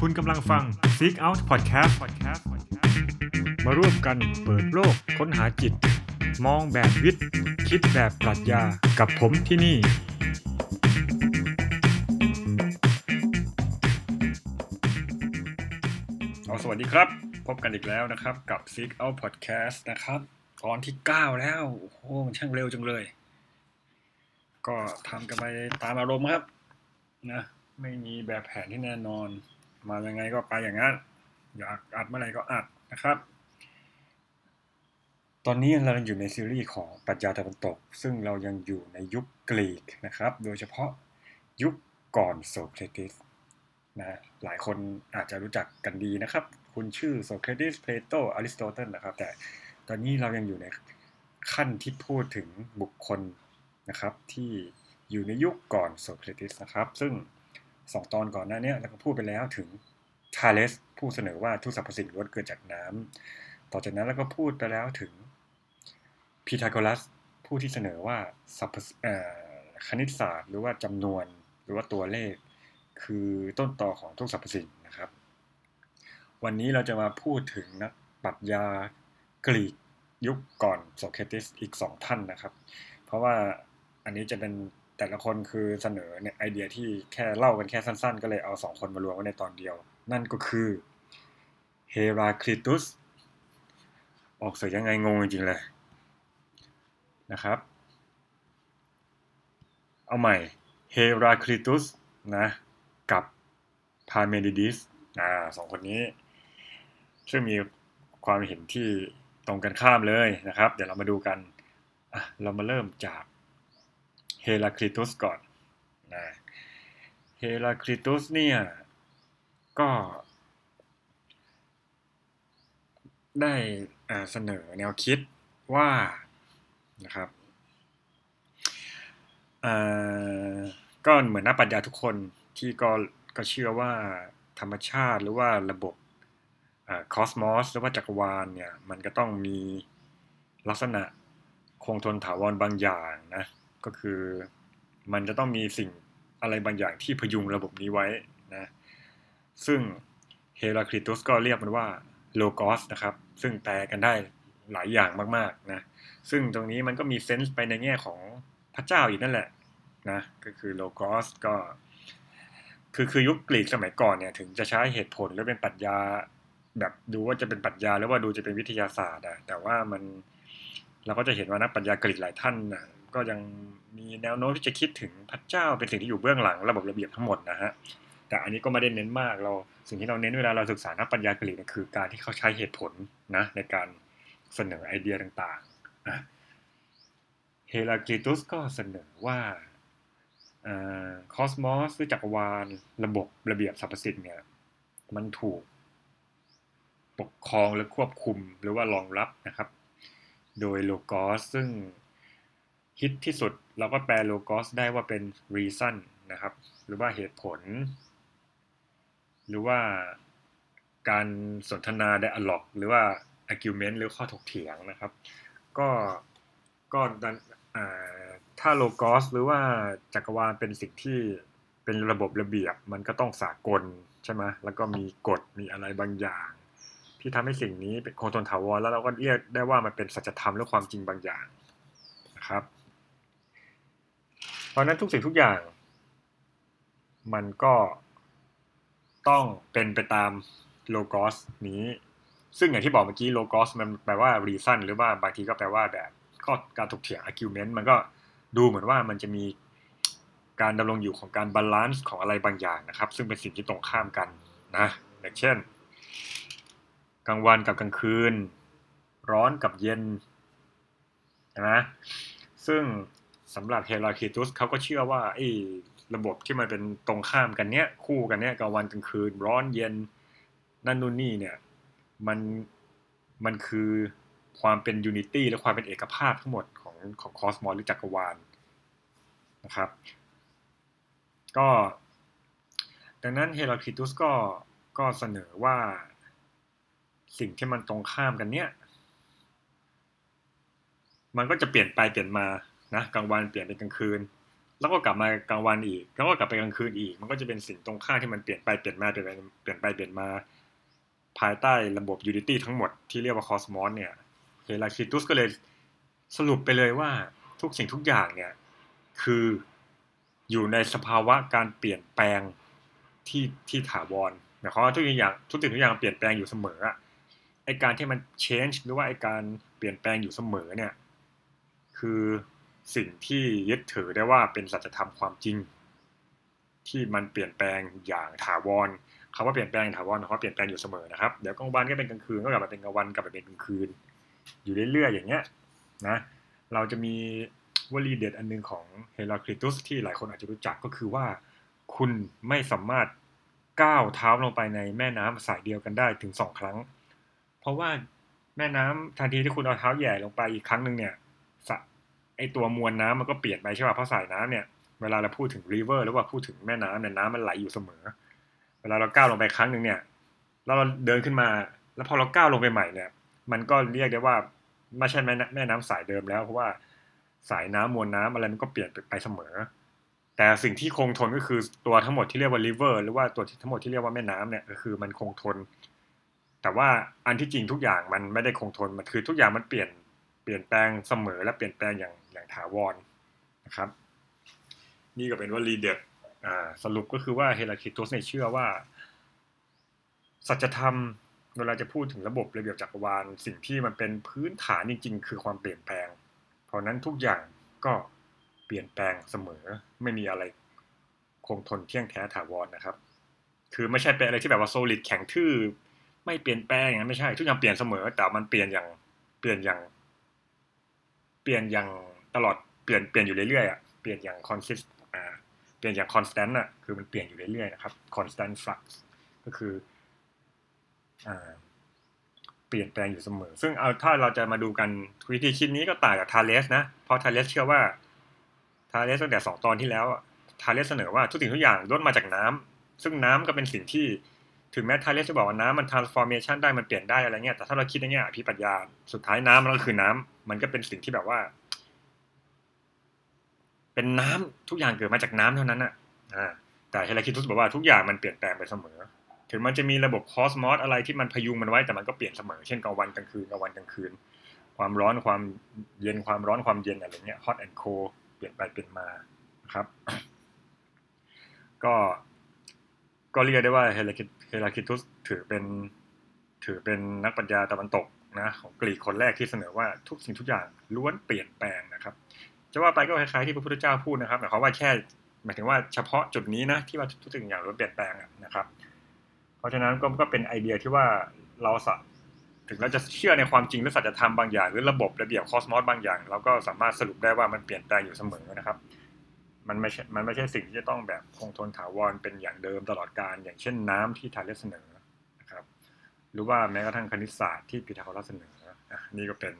คุณกำลังฟัง Seek Out Podcast มาร่วมกันเปิดโลกค้นหาจิต มองแบบวิทย์ คิดแบบปรัชญากับผมที่นี่ เอาสวัสดีครับ พบกันอีกแล้วนะครับกับ Seek Out Podcast นะครับ ตอนที่ 9 แล้ว โอ้โห มันช่างเร็วจังเลย ก็ทำกันไปตามอารมณ์ครับนะ ไม่มีแบบแผนที่แน่นอน มายังไงก็ไปอย่างนั้น อยากอัดเมื่อไหร่ก็อัดนะครับ ตอนนี้เราอยู่ในซีรีส์ของปรัชญาตะวันตก ซึ่งเรายังอยู่ในยุคกรีกนะครับ โดยเฉพาะยุคก่อนโสเครติสนะหลายคนอาจจะรู้จักกันดีนะครับ คุณชื่อโสเครติสเพลโตอริสโตเติลนะครับ แต่ตอนนี้เรายังอยู่ในขั้นที่พูดถึงบุคคลนะครับที่อยู่ในยุคก่อนโสเครติสนะครับ ซึ่ง สองตอนก่อนหน้านี้เราก็พูดไปแล้วถึงทาเลสผู้เสนอว่าทุกสรรพสิ่งล้วนเกิดจากน้ำต่อจากนั้นเราก็พูดไปแล้วถึงพีทาโกรัสผู้ที่เสนอว่าสรรพคณิตศาสตร์ หรือว่าจำนวนหรือว่าตัวเลข คือต้นตอของทุกสรรพสิ่งนะครับ วันนี้เราจะมาพูดถึงนักปรัชญากรีกยุคก่อนโสเครติสอีกสองท่านนะครับ เพราะว่าอันนี้จะเป็น แต่ละคนคือเสนอเนี่ยไอเดียที่แค่เล่ากันแค่สั้นๆ ก็เลยเอาสองคนมารวมไว้ในตอนเดียว นั่นก็คือเฮราคลิตุสออกเสียงยังไงงงจริงๆเลยนะครับ เอาใหม่เฮราคลิตุสนะกับพาเมดิดิสอ่าสองคนนี้ ซึ่งมีความเห็นที่ตรงกันข้ามเลยนะครับ เดี๋ยวเรามาดูกัน เรามาเริ่มจาก เฮราคลิตุสก่อนนะเฮราคลิตุสเนี่ยก็ได้เสนอแนวคิดว่านะครับก็เหมือนนักปัญญาทุกคนที่ก็ก็เชื่อว่าธรรมชาติหรือว่าระบบคอสมอสหรือว่าจักรวาลเนี่ยมันก็ต้องมีลักษณะคงทนถาวรบางอย่างนะ ก็คือมันจะต้องมีสิ่งอะไรบางอย่างที่พยุงระบบนี้ไว้นะซึ่งเฮราคลิตุสก็เรียกมันว่าโลกอสนะครับ ซึ่งแปลกันได้หลายอย่างมากๆนะซึ่งตรงนี้มันก็มีเซนส์ไปในแง่ของพระเจ้าอีกนั่นแหละนะก็คือโลกอสก็ คือคือยุคกรีกสมัยก่อนเนี่ยถึงจะใช้เหตุผลหรือเป็นปรัชญาแบบดูว่าจะเป็นปรัชญาหรือว่าดูจะเป็นวิทยาศาสตร์อะแต่ว่ามันเราก็จะเห็นว่านักปรัชญากรีกหลายท่านนะ ก็ยังมีแนวโน้มที่จะคิดถึงพระเจ้าเป็นสิ่งที่อยู่เบื้องหลังระบบระเบียบทั้งหมดนะฮะแต่อันนี้ก็ไม่ได้เน้นมากเราสิ่งที่เราเน้นเวลาเราศึกษานักปัญญากรีกเนี่ยคือการที่เขาใช้เหตุผลนะในการเสนอไอเดียต่างๆเฮราคลิตุสก็เสนอว่าคอสมอสหรือจักรวาลระบบระเบียบสรรพสิ่งเนี่ยมันถูกปกครองและควบคุมหรือว่ารองรับนะครับ โดยโลกอสซึ่ง ฮิตที่สุดเราก็แปลโลกอสได้ว่าเป็น reason นะครับ หรือว่าเหตุผล หรือว่าการสนทนา dialog หรือว่า argument หรือข้อถกเถียงนะครับ ก็ก็ดันถ้าโลกอสหรือว่าจักรวาลเป็นสิ่งที่เป็นระบบระเบียบ มันก็ต้องสากลใช่ไหมแล้วก็มีกฎมีอะไรบางอย่าง ที่ทำให้สิ่งนี้เป็นคงทนถาวรแล้วเราก็เรียกได้ว่ามันเป็นสัจธรรมหรือความจริงบางอย่างนะครับ เพราะนั้นทุกสิ่งทุกอย่าง มันก็ต้องเป็นไปตาม logos นี้ ซึ่งอย่างที่บอกเมื่อกี้ logos มันแปลว่า reason หรือว่าบางทีก็แปลว่าแบบก็การถกเถียง argument มันก็ดูเหมือนว่ามันจะมีการดำรงอยู่ของการ balance ของอะไรบางอย่างนะครับ ซึ่งเป็นสิ่งที่ตรงข้ามกันนะอย่างเช่น กลางวันกับกลางคืน ร้อนกับเย็นนะซึ่ง สำหรับเฮราคลิตุสเขาก็เชื่อว่าไอ้ระบบที่มันเป็นตรงข้ามกันเนี้ยคู่กันเนี้ยกลางวันกลางคืนร้อนเย็นนั่นนู่นนี่เนี่ยมันมันคือความเป็นยูนิตี้และความเป็นเอกภาพทั้งหมดของของคอสมอสหรือจักรวาลนะครับ ก็ดังนั้นเฮราคลิตุสก็ก็เสนอว่าสิ่งที่มันตรงข้ามกันเนี้ยมันก็จะเปลี่ยนไปเปลี่ยนมา นะกลางวันเปลี่ยนเป็นกลางคืน แล้วก็กลับมากลางวันอีก แล้วก็กลับไปกลางคืนอีก มันก็จะเป็นสิ่งตรงข้ามที่มันเปลี่ยนไปเปลี่ยนมาเปลี่ยนไปเปลี่ยนไปเปลี่ยนมา ภายใต้ระบบ Unity ทั้งหมดที่เรียกว่า Cosmos เนี่ยเฮราคิตุสก็เลยสรุปไปเลยว่าทุกสิ่งทุกอย่างเนี่ยคืออยู่ในสภาวะการเปลี่ยนแปลงที่ที่ถาวรหมายความว่าทุกอย่างทุกสิ่งทุกอย่างเปลี่ยนแปลงอยู่เสมออะไอการที่มัน change หรือว่าไอการเปลี่ยนแปลงอยู่เสมอเนี่ย คือ สิ่งที่ยึดถือได้ว่าเป็นสัจธรรมความจริง ที่มันเปลี่ยนแปลงอย่างถาวรคาว่าเปลี่ยนแปลงถาวรเขาเปลี่ยนแปลงอยู่เสมอนะครับเดี๋ยวกลางวันก็เป็นกลางคืนก็กลับมาเป็นกลางวันกลับมาเป็นกลางคืน อยู่เรื่อยๆอย่างเงี้ยนะเราจะมีวลีเด็ดอันนึงของเฮราคลิตุสที่หลายคนอาจจะรู้จักก็คือว่า คุณไม่สามารถก้าวเท้าลงไปในแม่น้ำสายเดียวกันได้ถึงสองครั้ง เพราะว่าแม่น้ำทันทีที่คุณเอาเท้าแย่ลงไปอีกครั้งหนึ่งเนี่ย อตัวมวลน้ำมันก็เปลี่ยนไปใช่ป่ะเพราะสายน้ำเนี่ยเวลาเราพูดถึงริเวอร์หรือว่าพูดถึงแม่น้ำเนี่ยน้ำมันไหลอยู่เสมอ เวลาเราก้าวลงไปครั้งหนึ่งเนี่ยแล้วเราเดินขึ้นมา แล้วพอเราก้าวลงไปใหม่เนี่ย มันก็เรียกได้ว่าไม่ใช่แม่แม่น้ำสายเดิมแล้วเพราะว่าสายน้ำมวลน้ำอะไรมันก็เปลี่ยนไปเสมอ แต่สิ่งที่คงทนก็คือตัวทั้งหมดที่เรียกว่าริเวอร์หรือว่าตัวทั้งหมดที่เรียกว่าแม่น้ำเนี่ยก็คือมันคงทน แต่ว่าอันที่จริงทุกอย่างมันไม่ได้คงทนมันคือทุกอย่างมันเปลี่ยนเปลี่ยนแปลงเสมอและเปลี่ยนแปลงอย่าง ถาวรนะครับ นี่ก็เป็นว่ารีเด็ดสรุปก็คือว่าเฮราคิโตสเนี่ยเชื่อว่า สัจธรรมเวลาจะพูดถึงระบบระเบียบจักรวาล สิ่งที่มันเป็นพื้นฐานจริง ๆ คือความเปลี่ยนแปลง เพราะนั้นทุกอย่างก็เปลี่ยนแปลงเสมอไม่มีอะไรคงทนเที่ยงแท้ถาวรนนะครับ คือไม่ใช่เป็นอะไรที่แบบว่าโซลิดแข็งทื่อไม่เปลี่ยนแปลงอย่างนั้นไม่ใช่ ทุกอย่างเปลี่ยนเสมอ แต่มันเปลี่ยนอย่างเปลี่ยนอย่าง เปลี่ยนอย่าง ตลอดเปลี่ยนเปลี่ยนอยู่เรื่อยๆอะเปลี่ยนอย่างคอนสิสอ่าเปลี่ยนอย่าง constant อะคือมันเปลี่ยนอยู่เรื่อยๆนะครับ constant flux ก็คือเปลี่ยนแปลงอยู่เสมอ ซึ่งเอาถ้าเราจะมาดูกันวิธีคิดนี้ก็ต่างจากทาเลสนะเพราะทาเลสเชื่อว่าทาเลสตั้งแต่สองตอนที่แล้วทาเลสเสนอว่าทุกสิ่งทุกอย่างล้วนมาจากน้ำซึ่งน้ำก็เป็นสิ่งที่ถึงแม้ทาเลสจะบอกว่าน้ำมัน transformation ได้มันเปลี่ยนได้อะไรเงี้ยแต่ถ้าเราคิดในแง่อภิปรัชญาสุดท้ายน้ำมันก็คือน้ำมันก็เป็นสิ่งที่แบบว่า เป็นน้ำทุกอย่างเกิดมาจากน้ำเท่านั้นอะแต่เฮราคิทุสบอกว่าทุกอย่างมันเปลี่ยนแปลงไปเสมอ ถึงมันจะมีระบบคอสมอสอะไรที่มันพยุงมันไว้แต่มันก็เปลี่ยนเสมอเช่นกลางวันกลางคืนกลางวันกลางคืน ความร้อนความเย็นความร้อนความเย็นอะไรเงี้ย hot and cold เปลี่ยนไปเปลี่ยนมาครับ ก็ก็เรียกได้ว่าเฮราคิทุสถือเป็นถือเป็นนักปัญญาตะวันตกนะของกรีกคนแรกที่เสนอว่าทุกสิ่งทุกอย่างล้วนเปลี่ยนแปลงนะครับ จะว่าไปก็คล้ายๆที่พระพุทธเจ้าพูดนะครับหมายความว่าแค่หมายถึงว่าเฉพาะจุดนี้นะที่ว่าทุกสิ่งอย่างล้วนเปลี่ยนแปลงนะครับ เพราะฉะนั้นก็ก็เป็นไอเดียที่ว่าเราสถึงเราจะเชื่อในความจริงหรือสัจธรรมบางอย่าง หรือระบบระเบียบคอสมอสบางอย่างเราก็สามารถสรุปได้ว่ามันเปลี่ยนแปลงอยู่เสมอนะครับ มันไม่ใช่มันไม่ใช่สิ่งที่จะต้องแบบคงทนถาวรเป็นอย่างเดิมตลอดการอย่างเช่นน้ำที่ทาเลสเสนอนะครับ หรือว่าแม้กระทั่งคณิตศาสตร์ที่พีทาโกรัสเสนอนี่ก็เป็น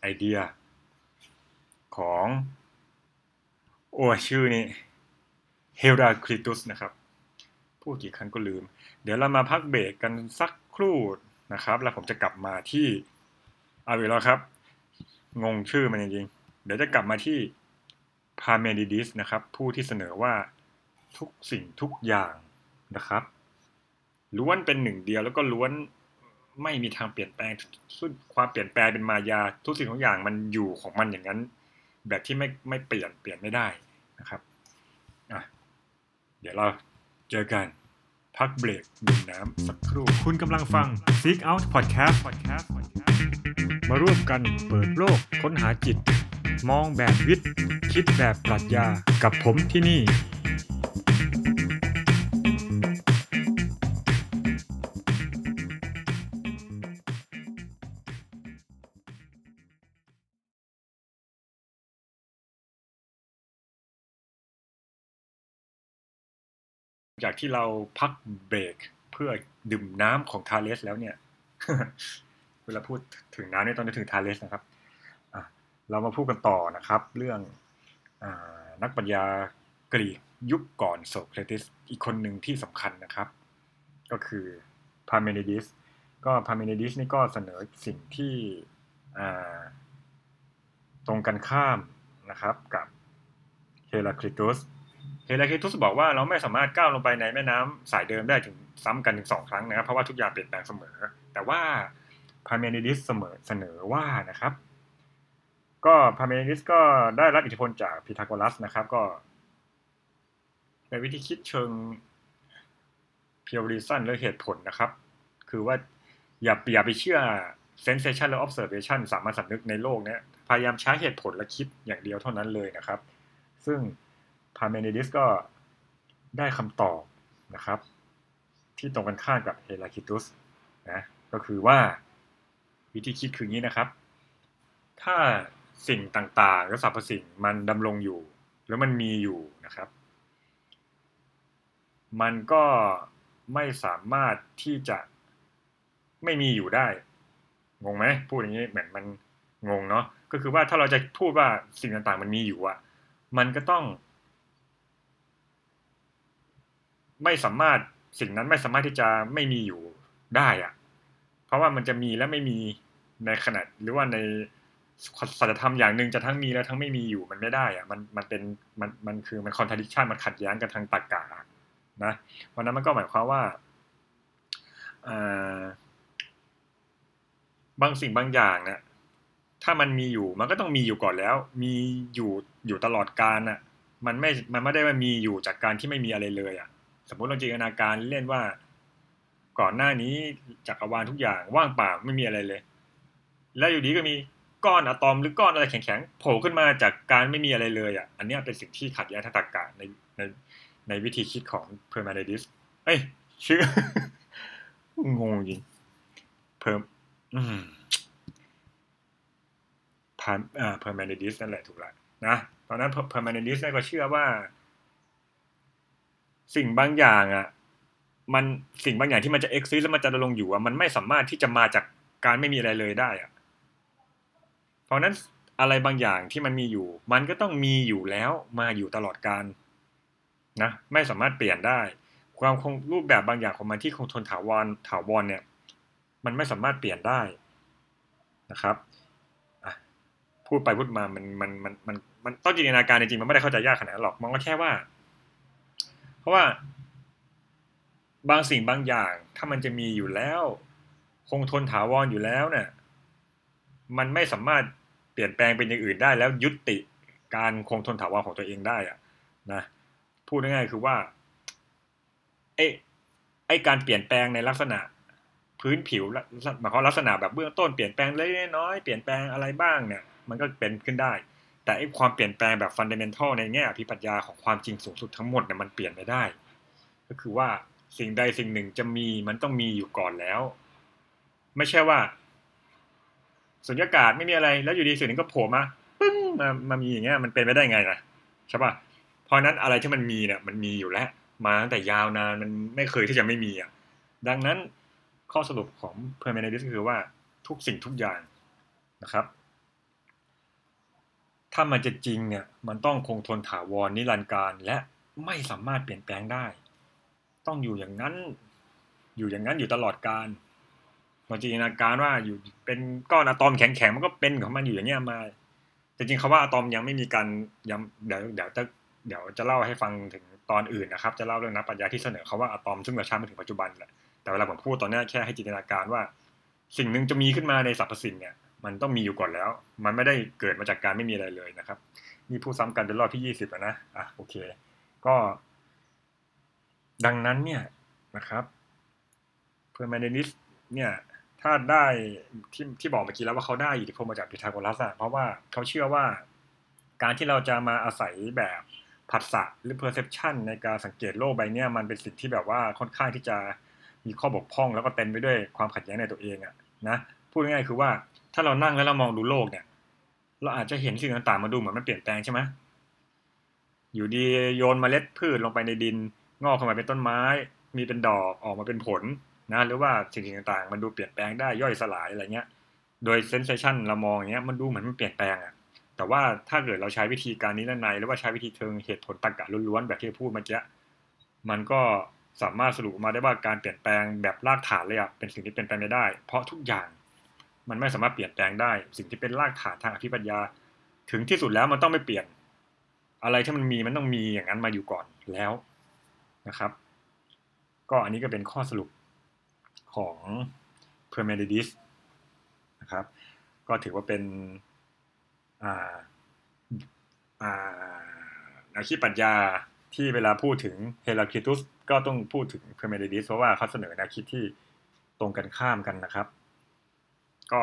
ไอเดีย ของ โอ้ชื่อนี้เฮราคลิตุสนะครับ พูดกี่ครั้งก็ลืม เดี๋ยวเรามาพักเบรกกันสักครู่นะครับ แล้วผมจะกลับมาที่เอาอีกแล้วครับ งงชื่อมันจริงๆ เดี๋ยวจะกลับมาที่พาเมดิดิสนะครับ ผู้ที่เสนอว่าทุกสิ่งทุกอย่างนะครับล้วนเป็นหนึ่งเดียวแล้วก็ล้วนไม่มีทางเปลี่ยนแปลงซึ่งความเปลี่ยนแปลงเป็นมายาทุกสิ่งทุกอย่างมันอยู่ของมันอย่างนั้น แบบที่ไม่ไม่เปลี่ยนเปลี่ยนไม่ได้นะครับอะเดี๋ยวเราเจอกันพักเบรกดื่มน้ำสักครู่ คุณกำลังฟัง Seek Out Podcast มาร่วมกันเปิดโลกค้นหาจิต มองแบบวิทย์ คิดแบบปรัชญากับผมที่นี่ จากที่เราพักเบรกเพื่อดื่มน้ำของทาเลสแล้วเนี่ย เวลาพูดถึงน้ำเนี่ยต้องนึกถึงทาเลสนะครับเรามาพูดกันต่อนะครับ เรื่องอนักปัญญากรีกยุคก่อนโซเครติสอีกคนหนึ่งที่สำคัญนะครับ ก็คือพาเมนิดิสก็พาเมนิดิสนี่ก็เสนอสิ่งที่ตรงกันข้ามนะครับกับเฮราคลิตุส เฮราคลิตุสบอกว่าเราไม่สามารถก้าวลงไปในแม่น้ำสายเดิมได้ถึงซ้ำกันถึงสองครั้งนะครับ เพราะว่าทุกอย่างเปลี่ยนแปลงเสมอ แต่ว่าพาร์เมนิดีสเสมอเสนอว่านะครับ ก็พาร์เมนิดีสก็ได้รับอิทธิพลจากพีทาโกรัสนะครับ ก็เป็นวิธีคิดเชิง pure reason หรือเหตุผลนะครับ คือว่าอย่าอย่าไปเชื่อ sensation และ observation สามัญสำนึกในโลกนี้พยายามใช้เหตุผลและคิดอย่างเดียวเท่านั้นเลยนะครับ ซึ่ง พาเมนิดิสก็ได้คำตอบนะครับ ที่ตรงกันข้ามกับเฮราคิตุสนะก็คือว่าวิธีคิดคืองี้นะครับ ถ้าสิ่งต่างๆ หรือสรรพสิ่งมันดำรงอยู่ หรือมันมีอยู่นะครับ มันก็ไม่สามารถที่จะไม่มีอยู่ได้ งงไหมพูดอย่างนี้เหมือนมันงงเนาะก็คือว่าถ้าเราจะพูดว่าสิ่งต่างๆ มันมีอยู่อะมันก็ต้อง ไม่สามารถสิ่งนั้นไม่สามารถที่จะไม่มีอยู่ได้อะเพราะว่ามันจะมีและไม่มีในขณะหรือว่าในสัจธรรมอย่างหนึ่งจะทั้งมีและทั้งไม่มีอยู่มันไม่ได้อะมันมันเป็นมันมันคือมันคอนทราดิชันมันขัดแย้งกันทางตรรกะนะวันนั้นมันก็หมายความว่าบางสิ่งบางอย่างเนี่ยถ้ามันมีอยู่มันก็ต้องมีอยู่ก่อนแล้ว มีอยู่อยู่ตลอดกาลอะ มันไม่มันไม่ได้ว่ามีอยู่จากการที่ไม่มีอะไรเลยอะ สมมติเราจินตนาการเล่นว่า ก่อนหน้านี้จักรวาลทุกอย่างว่างเปล่าไม่มีอะไรเลย แล้วอยู่ดีก็มีก้อนอะตอมหรือก้อนอะไรแข็งๆโผล่ขึ้นมาจากการไม่มีอะไรเลยอะ อันนี้เป็นสิ่งที่ขัดแย้งทางตรรกะในในในวิธีคิดของพาร์เมนิดีสเอ้ยชื่องงจริงเพิ่มอืมพาอ่าพาร์เมนิดีสนั่นแหละถูกแล้วนะตอนนั้นพาร์เมนิดีสก็เชื่อว่า สิ่งบางอย่างอะ มันสิ่งบางอย่างที่มันจะเอ็กซิสแล้วมันจะดำรงอยู่อะมันไม่สามารถที่จะมาจากการไม่มีอะไรเลยได้อะ เพราะนั้นอะไรบางอย่างที่มันมีอยู่ มันก็ต้องมีอยู่แล้วมาอยู่ตลอดการนะไม่สามารถเปลี่ยนได้ ความคงรูปแบบบางอย่างของมันที่คงทนถาวรถาวรเนี่ย มันไม่สามารถเปลี่ยนได้นะครับพูดไปพูดมามันมันมันมันมันต้องจินตนาการจริงๆมันไม่ได้เข้าใจยากขนาดนั้นหรอกมองก็แค่ว่า ราะว่า บางสิ่งบางอย่าง ถ้ามันจะมีอยู่แล้ว คงทนถาวรอยู่แล้วเนี่ยมันไม่สามารถเปลี่ยนแปลงเป็นอย่างอื่นได้ แล้วยุติการคงทนถาวรของตัวเองได้อะนะพูดง่ายๆคือว่าไอ้ไอ้การเปลี่ยนแปลงในลักษณะพื้นผิวหมายความลักษณะแบบเบื้องต้นเปลี่ยนแปลงเล็กน้อยเปลี่ยนแปลงอะไรบ้างเนี่ยมันก็เป็นขึ้นได้ แต่ไอ้ความเปลี่ยนแปลงแบบฟันเดเมนทัลในแง่อภิปัญญาของความจริงสูงสุดทั้งหมดเนี่ยมันเปลี่ยนไม่ได้ ก็คือว่าสิ่งใดสิ่งหนึ่งจะมีมันต้องมีอยู่ก่อนแล้ว ไม่ใช่ว่าสุญญากาศไม่มีอะไร แล้วอยู่ดีสิ่งหนึ่งก็โผล่มาปึ้งมามามีอย่างเงี้ยมันเป็นไปได้ไงนะใช่ป่ะเพราะนั้นอะไรที่มันมีเนี่ยมันมีอยู่แล้ว มาตั้งแต่ยาวนานมันไม่เคยที่จะไม่มีอะดังนั้นข้อสรุปของพาร์เมนิดีสก็คือว่าทุกสิ่งทุกอย่างนะครับ ถ้ามันจะจริงเนี่ยมันต้องคงทนถาวรนิรันดร์กาลและไม่สามารถเปลี่ยนแปลงได้ ต้องอยู่อย่างนั้น อยู่อย่างนั้นอยู่ตลอดการเราจินตนาการว่าอยู่เป็นก้อนอะตอมแข็งๆมันก็เป็นของมันอยู่อย่างเงี้ยมาจริงๆคาว่าอะตอมยังไม่มีการยังเดี๋ยวเดี๋ยวจะเดี๋ยวจะเล่าให้ฟังถึงตอนอื่นนะครับ จะเล่าเรื่องนักปัญญาที่เสนอเขาว่าอะตอมซึ่งเราใช้มาถึงปัจจุบันแหละแต่เวลาผมพูดตอนนี้แค่ให้จินตนาการว่า สิ่งหนึ่งจะมีขึ้นมาในสรรพสิ่งเนี่ย มันต้องมีอยู่ก่อนแล้ว มันไม่ได้เกิดมาจากการไม่มีอะไรเลยนะครับ นี่พูดซ้ำกันเป็นรอบที่ยี่สิบนะอะโอเค ก็ ดังนั้นเนี่ยนะครับเพื่อแมนนิสเนี่ย ถ้าได้ที่ที่บอกเมื่อกี้แล้วว่าเขาได้อิทธิพลมาจากพีทาโกรัสเพราะว่าเขาเชื่อว่า การที่เราจะมาอาศัยแบบผัสสะหรือ perception ในการสังเกตโลกใบนี้มันเป็นสิ่งที่แบบว่าค่อนข้างที่จะมีข้อบกพร่องแล้วก็เต็มไปด้วยความขัดแย้งในตัวเองอะนะพูดง่ายๆคือว่า ถ้าเรานั่งแล้วเรามองดูโลกเนี่ย เราอาจจะเห็นสิ่งต่างๆมาดูเหมือนมันเปลี่ยนแปลงใช่ไหมอยู่ดีโยนมเมล็ดพืชลงไปในดิน งอกขึ้นมาเป็นต้นไม้ มีเป็นดอกออกมาเป็นผลนะหรือว่าสิ่งต่างๆ มันดูเปลี่ยนแปลงได้ย่อยสลายอะไรเงี้ย โดยเซนเซชันเรามองอย่างเงี้ยมันดูเหมือนมันเปลี่ยนแปลงอะแต่ว่าถ้าเกิดเราใช้วิธีการนี้ด้านในหรือว่าใช้วิธีเทิงเหตุผลตรรกะล้วนๆแบบที่พูดเมื่อกี้มันก็สามารถสรุปมาได้ว่าการเปลี่ยนแปลงแบบรากฐานเลยอะเป็นสิ่งที่เป็นไปไม่ได้ เพราะทุกอย่าง มันไม่สามารถเปลี่ยนแปลงได้ สิ่งที่เป็นรากฐานทางอภิปรัชญา ถึงที่สุดแล้วมันต้องไม่เปลี่ยน อะไรที่มันมีมันต้องมีอย่างนั้นมาอยู่ก่อนแล้วนะครับ ก็อันนี้ก็เป็นข้อสรุปของพาร์เมนิดีสนะครับ ก็ถือว่าเป็นอ่าอ่านักคิดปรัชญาที่เวลาพูดถึงเฮราคลิตุสก็ต้องพูดถึงพาร์เมนิดีสเพราะว่าเขาเสนอแนวคิดที่ตรงกันข้ามกันนะครับ ก็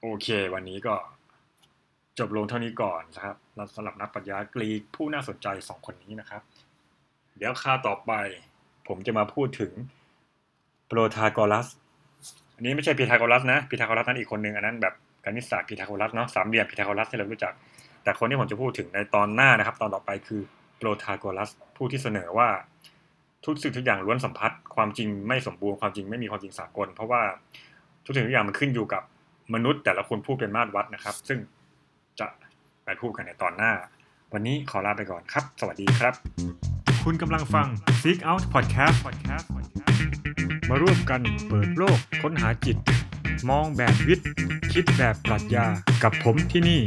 โอเควันนี้ก็จบลงเท่านี้ก่อนนะครับสำหรับนักปรัชญากรีกผู้น่าสนใจสองคนนี้นะครับ เดี๋ยวค่าต่อไป ผมจะมาพูดถึงโปรทากรัส อันนี้ไม่ใช่พีทาโกรัสนะพีทาโกรัสนั้นอีกคนหนึ่งอันนั้นแบบคณิตศาสตร์พีทาโกรัสเนาะสามเหลี่ยมพีทาโกรัสที่เรารู้จัก แต่คนที่ผมจะพูดถึงในตอนหน้านะครับ ตอนต่อไปคือโปรทาโกรัสผู้ที่เสนอว่าทุกสิ่งทุกอย่างล้วนสัมพัทธ์ความจริงไม่สมบูรณ์ความจริงไม่มีความจริงสากล เพราะว่า ทุกสิ่งทุกอย่างมันขึ้นอยู่กับมนุษย์แต่ละคนพูดเป็นมาตรวัดนะครับ ซึ่งจะไปพูดกันในตอนหน้า วันนี้ขอลาไปก่อนครับ สวัสดีครับ คุณกำลังฟัง Seek Out Podcast มาร่วมกันเปิดโลกค้นหาจิต มองแบบวิทย์ คิดแบบปรัชญากับผมที่นี่